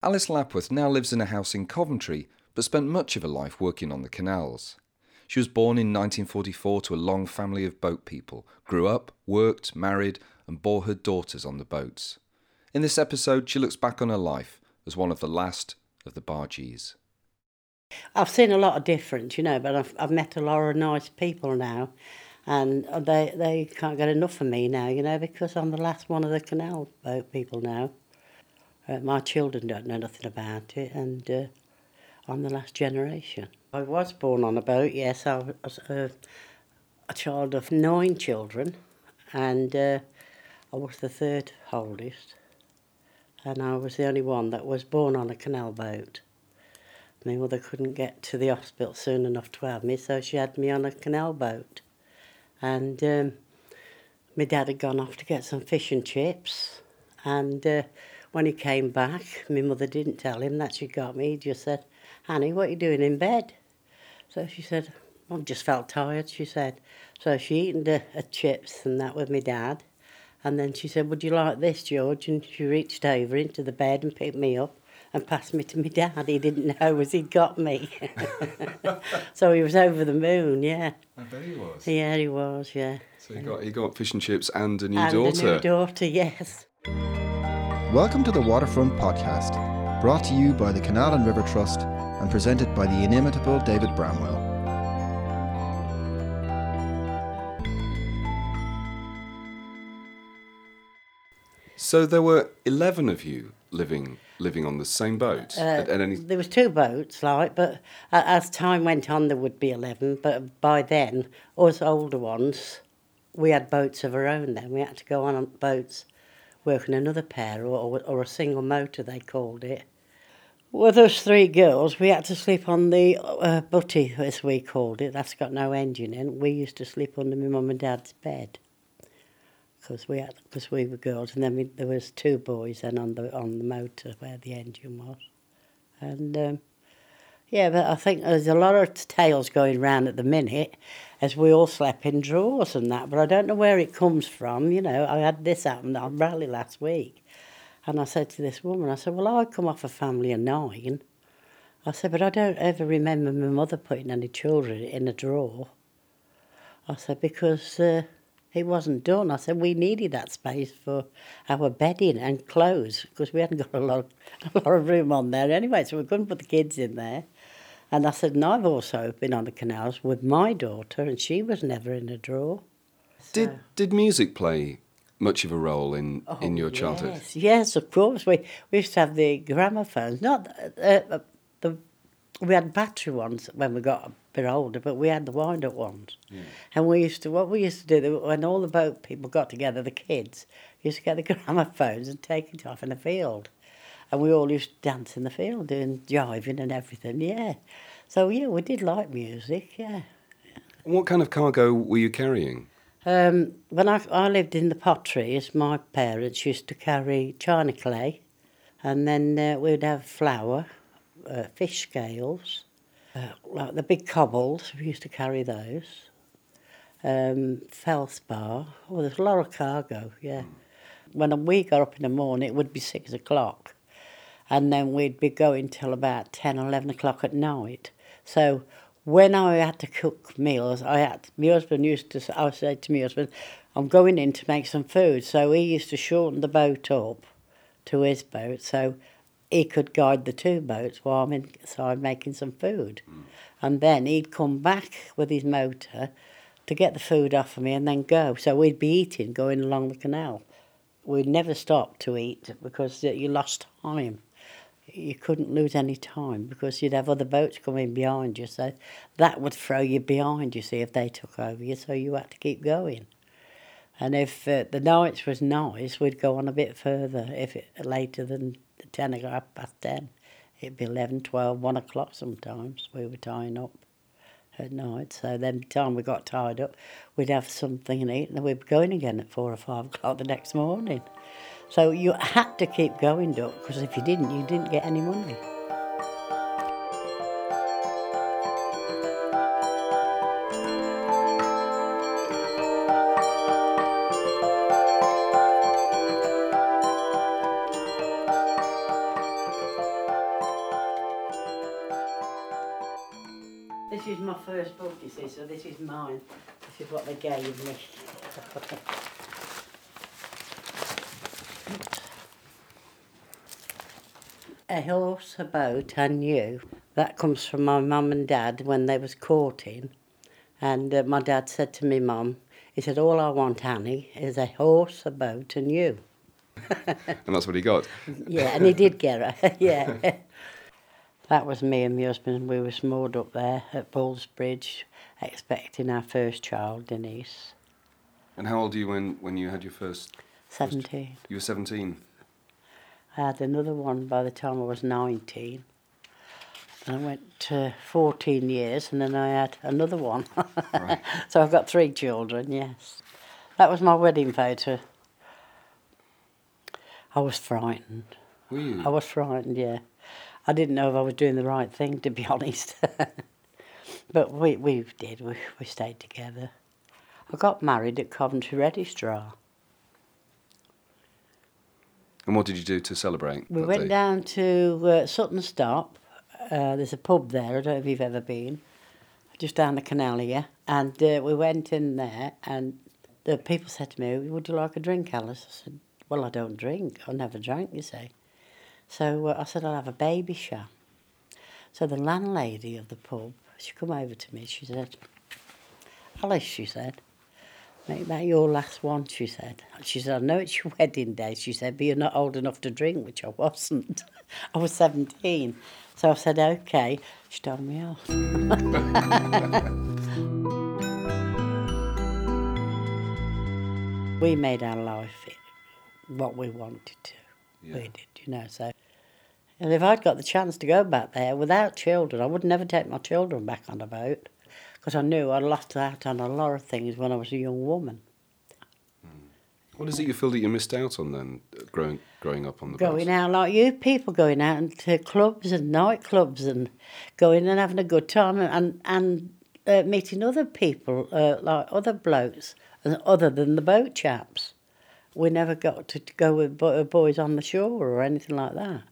Alice Lapworth now lives in a house in Coventry, but spent much of her life working on the canals. She was born in 1944 to a long family of boat people, grew up, worked, married, and bore her daughters on the boats. In this episode, she looks back on her life as one of the last of the bargees. I've seen a lot of difference, you know, but I've, I've met a lot of nice people now, and they they can't get enough of me now, you know, because I'm the last one of the canal boat people now. Uh, my children don't know nothing about it, and uh, I'm the last generation. I was born on a boat, yes. I was uh, a child of nine children, and uh, I was the third oldest, and I was the only one that was born on a canal boat. My mother couldn't get to the hospital soon enough to have me, so she had me on a canal boat. And um, my dad had gone off to get some fish and chips, and uh, when he came back, my mother didn't tell him that she got me. He just said, Annie, what are you doing in bed? So she said, I just felt tired, she said. So she eaten the uh, chips and that with my dad. And then she said, would you like this, George? And she reached over into the bed and picked me up and passed me to my dad. He didn't know as he'd got me. so he was over the moon, yeah. I bet he was. Yeah, he was, yeah. So he got, he got fish and chips and a new and daughter. a new daughter, yes. Welcome to the Waterfront Podcast, brought to you by the Canal and River Trust and presented by the inimitable David Bramwell. So there were 11 of you living living on the same boat Uh, at, at any There was two boats, like, but a- as time went on, there would be eleven. But by then, us older ones, we had boats of our own. Then we had to go on boats, working another pair or, or a single motor, they called it. With us three girls, we had to sleep on the uh, butty, as we called it. That's got no engine in. We used to sleep under my mum and dad's bed because we had because we were girls, and then we, there was two boys then on the on the motor where the engine was, and um, yeah, but I think there's a lot of tales going round at the minute, as we all slept in drawers and that. But I don't know where it comes from. You know, I had this happen on rally last week, and I said to this woman, I said, "Well, I come off a family of nine. I said, but I don't ever remember my mother putting any children in a drawer. I said, because uh, it wasn't done. I said, we needed that space for our bedding and clothes because we hadn't got a lot, of, a lot of room on there anyway, so we couldn't put the kids in there. And I said, and I've also been on the canals with my daughter, and she was never in a drawer. Did did music play much of a role in in your childhood? Oh, Yes, yes, of course. We we used to have the gramophones. Not uh, uh, the we had battery ones when we got a bit older, but we had the wind up ones. And we used to what we used to do when all the boat people got together, the kids used to get the gramophones and take it off in the field, and we all used to dance in the field doing jiving and everything. Yeah, so yeah, we did like music. Yeah. What kind of cargo were you carrying? Um, when I, I lived in the potteries, my parents used to carry china clay, and then uh, we'd have flour, uh, fish scales, uh, like the big cobbles. We used to carry those. Um, felspar. Oh, there's a lot of cargo. Yeah. When we got up in the morning, it would be six o'clock, and then we'd be going till about 10 or 11 o'clock at night. So when I had to cook meals, I had my husband used to. I would say to my husband, "I'm going in to make some food." So he used to shorten the boat up to his boat, so he could guide the two boats while I'm inside making some food, and then he'd come back with his motor to get the food off of me and then go. So we'd be eating going along the canal. We'd never stop to eat because you lost time you couldn't lose any time because you'd have other boats coming behind you. So that would throw you behind, you see, if they took over you. So you had to keep going. And if uh, the nights was nice, we'd go on a bit further. If it later than 10 o'clock, past 10, it'd be 11, 12, 1 o'clock sometimes we were tying up at night. So then by the time we got tied up, we'd have something and eat and then we'd be going again at 4 or 5 o'clock the next morning. So you had to keep going, Duck, because if you didn't, you didn't get any money. Is my first book, you see, so this is mine. This is what they gave me. a horse, a boat, and you. That comes from my mum and dad when they was courting. And uh, my dad said to me mum, he said, all I want, Annie, is a horse, a boat, and you. and that's what he got. yeah, and he did get her, yeah. That was me and my husband. We was moored up there at Bulls Bridge, expecting our first child, Denise. And how old were you when, when you had your first? 17. You were 17? I had another one by the time I was 19. And I went to 14 years and then I had another one. Right. so I've got three children, yes. That was my wedding photo. I was frightened. Were you? I was frightened, yeah. I didn't know if I was doing the right thing, to be honest. but we, we did, we, we stayed together. I got married at Coventry Registrar. And what did you do to celebrate? We went day? down to uh, Sutton Stop. Uh, there's a pub there. I don't know if you've ever been. Just down the canal here, and uh, we went in there, and the people said to me, "Would you like a drink, Alice?" I said, "Well, I don't drink. I never drank, you see." So uh, I said, "I'll have a Babycham." So the landlady of the pub, she come over to me. She said, "Alice," she said, Make that your last one, she said. She said, I know it's your wedding day, she said, but you're not old enough to drink, which I wasn't. I was 17. So I said, okay. She told me off. we made our life what we wanted to. Yeah. We did, you know, so. And if I'd got the chance to go back there without children, I would never take my children back on a boat because I knew I'd lost out on a lot of things when I was a young woman. What is it you feel that you missed out on then, growing growing up on the boat? Going boats? out like you people, going out into clubs and nightclubs and going and having a good time and and uh, meeting other people uh, like other blokes other than the boat chaps. We never got to, go with boys on the shore or anything like that.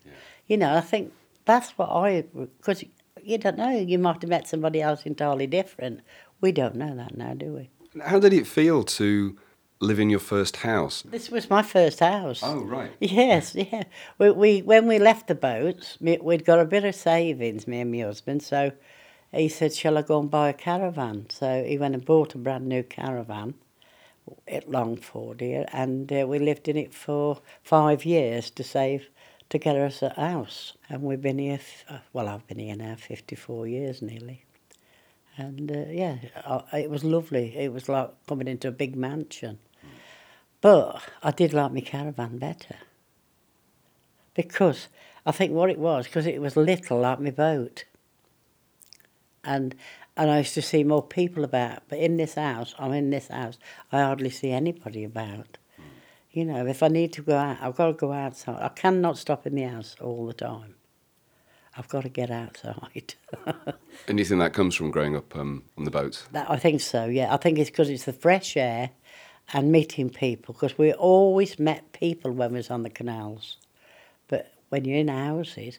You know, I think that's what I because you don't know. You might have met somebody else entirely different. We don't know that now, do we? How did it feel to live in your first house? This was my first house. Oh, right. Yes, yeah. We, we when we left the boats, we'd got a bit of savings, me and my husband. So he said, "Shall I go and buy a caravan?" So he went and bought a brand new caravan at Longford here, and uh, we lived in it for five years to save to get us a house. And we've been here. F- uh, well, I've been here now fifty-four years nearly. And uh, yeah, I, it was lovely. It was like coming into a big mansion. But I did like my caravan better. Because I think what it was, because it was little like my boat. And and I used to see more people about. But in this house, I'm in this house, I hardly see anybody about. You know, if I need to go out, I've got to go outside. I cannot stop in the house all the time. I've got to get outside. And you think that comes from growing up um, on the boats? That, I think so, yeah. I think it's because it's the fresh air and meeting people, because we always met people when we was on the canals. But when you're in houses,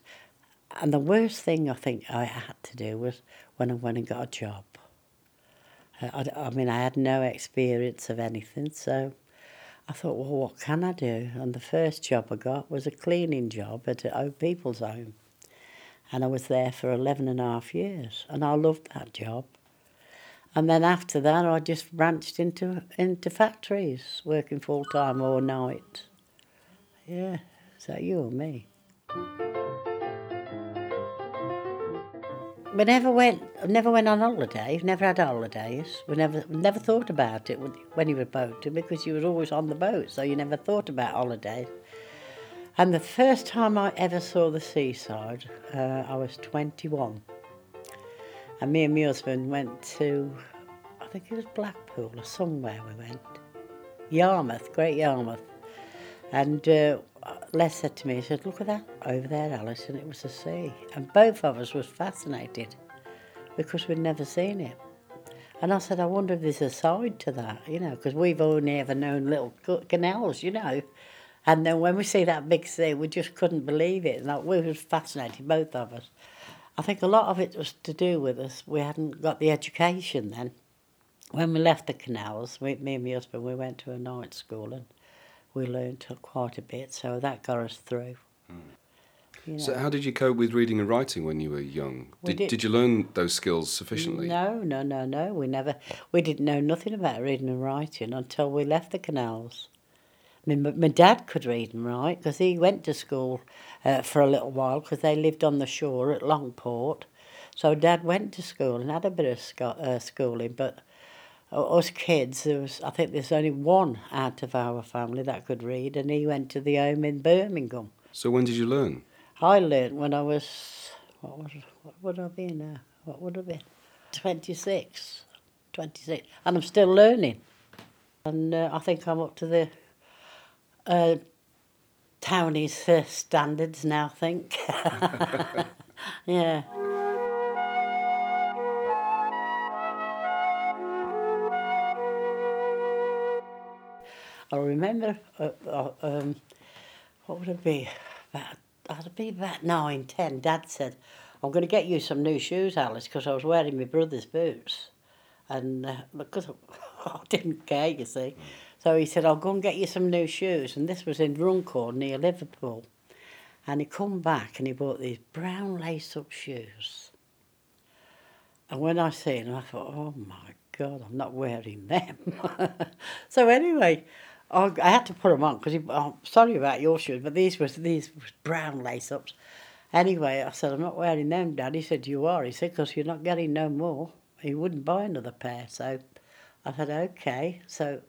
and the worst thing I think I had to do was when I went and got a job. I, I, I mean, I had no experience of anything, so I thought, well, what can I do? And the first job I got was a cleaning job at a old people's home. And I was there for 11 and a half years, and I loved that job. And then after that, I just branched into into factories, working full time or night. Yeah, so you or me? We never went. Never went on holiday. Never had holidays. We never never thought about it when you were boating because you were always on the boat, so you never thought about holidays. And the first time I ever saw the seaside, uh, I was 21. And me and my husband went to, I think it was Blackpool or somewhere we went. Yarmouth, Great Yarmouth. And uh, Les said to me, he said, look at that over there, Alice, and it was the sea. And both of us was fascinated because we'd never seen it. And I said, I wonder if there's a side to that, you know, because we've only ever known little canals, you know. And then when we see that big sea, we just couldn't believe it. Like, we was fascinated, both of us. I think a lot of it was to do with us. We hadn't got the education then. When we left the canals, we, me and my husband, we went to a night school and we learned quite a bit, so that got us through. You know. So, how did you cope with reading and writing when you were young? We Did, did- did you learn those skills sufficiently? No, no, no, no. We never, we didn't know nothing about reading and writing until we left the canals. I mean, my, my dad could read and write because he went to school uh, for a little while because they lived on the shore at Longport. So dad went to school and had a bit of sco- uh, schooling, but us kids, there was, I think there's only one out of our family that could read, and he went to the home in Birmingham. So, when did you learn? I learnt when I was, what, was, what would I be now? What would I be? 26. 26. And I'm still learning. And uh, I think I'm up to the uh, townies uh, standards now, I think. yeah. I remember, uh, uh, um, what would it be? About, I'd be about nine, ten. Dad said, I'm going to get you some new shoes, Alice, because I was wearing my brother's boots. And uh, because I didn't care, you see. So he said, I'll go and get you some new shoes. And this was in Runcorn near Liverpool. And he come back and he bought these brown lace-up shoes. And when I seen them, I thought, oh my God, I'm not wearing them. so anyway, I, I had to put them on because I'm oh, sorry about your shoes, but these was these was brown lace ups. Anyway, I said, I'm not wearing them, Dad. He said, You are. He said, Because you're not getting no more. He wouldn't buy another pair. So I said, Okay. So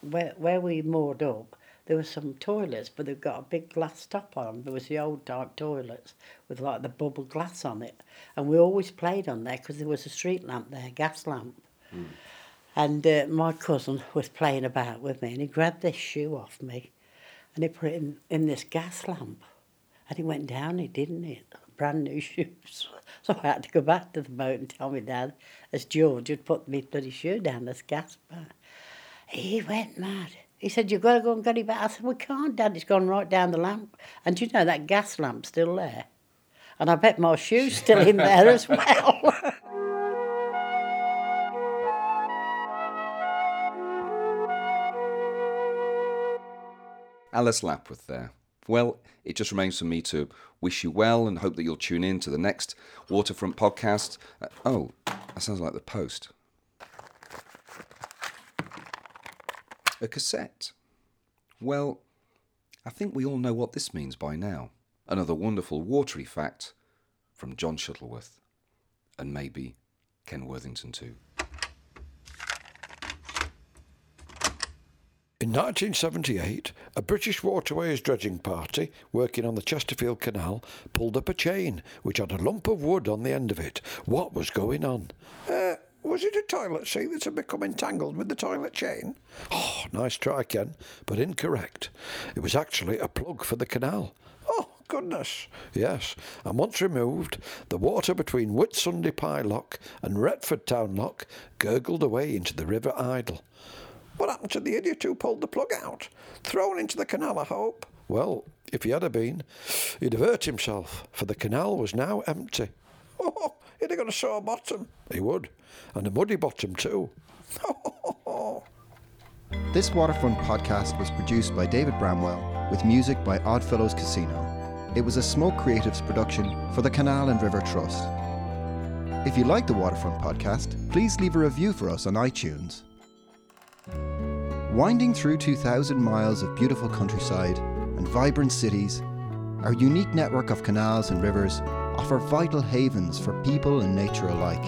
where, where we moored up, there were some toilets, but they've got a big glass top on 'em. There was the old type toilets with like the bubble glass on it. And we always played on there because there was a street lamp there, gas lamp. Hmm. And uh, my cousin was playing about with me and he grabbed this shoe off me and he put it in, in this gas lamp. And he went down, he didn't it? Brand new shoes. So I had to go back to the boat and tell my dad, as George had put me bloody shoe down this gas pipe. He went mad. He said, You've got to go and get it back. I said, We can't, Dad. It's gone right down the lamp. And do you know that gas lamp's still there? And I bet my shoe's still in there as well. Alice Lapworth there. Well, it just remains for me to wish you well and hope that you'll tune in to the next Waterfront podcast. Uh, oh, that sounds like the post. A cassette. Well, I think we all know what this means by now. Another wonderful watery fact from John Shuttleworth. And maybe Ken Worthington too. In 1978, a British waterways dredging party working on the Chesterfield Canal pulled up a chain which had a lump of wood on the end of it. What was going on? Uh, was it a toilet seat that had become entangled with the toilet chain? Oh, nice try, Ken, but incorrect. It was actually a plug for the canal. Oh, goodness. Yes, and once removed, the water between Whitsunday Pie Lock and Retford Town Lock gurgled away into the River Idle. What happened to the idiot who pulled the plug out? Thrown into the canal, I hope. Well, if he had have been, he'd have hurt himself, for the canal was now empty. Oh, he'd have got a sore bottom. He would, and a muddy bottom too. This Waterfront podcast was produced by David Bramwell with music by Oddfellows Casino. It was a Smoke Creatives production for the Canal and River Trust. If you like the Waterfront podcast, please leave a review for us on iTunes. Winding through 2,000 miles of beautiful countryside and vibrant cities, our unique network of canals and rivers offer vital havens for people and nature alike,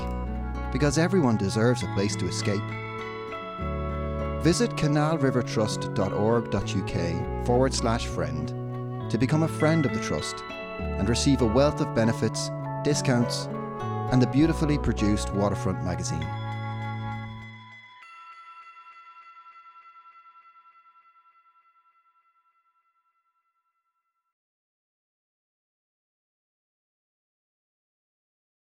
because everyone deserves a place to escape. Visit canalrivertrust.org.uk forward slash friend to become a friend of the Trust and receive a wealth of benefits, discounts, and the beautifully produced Waterfront magazine.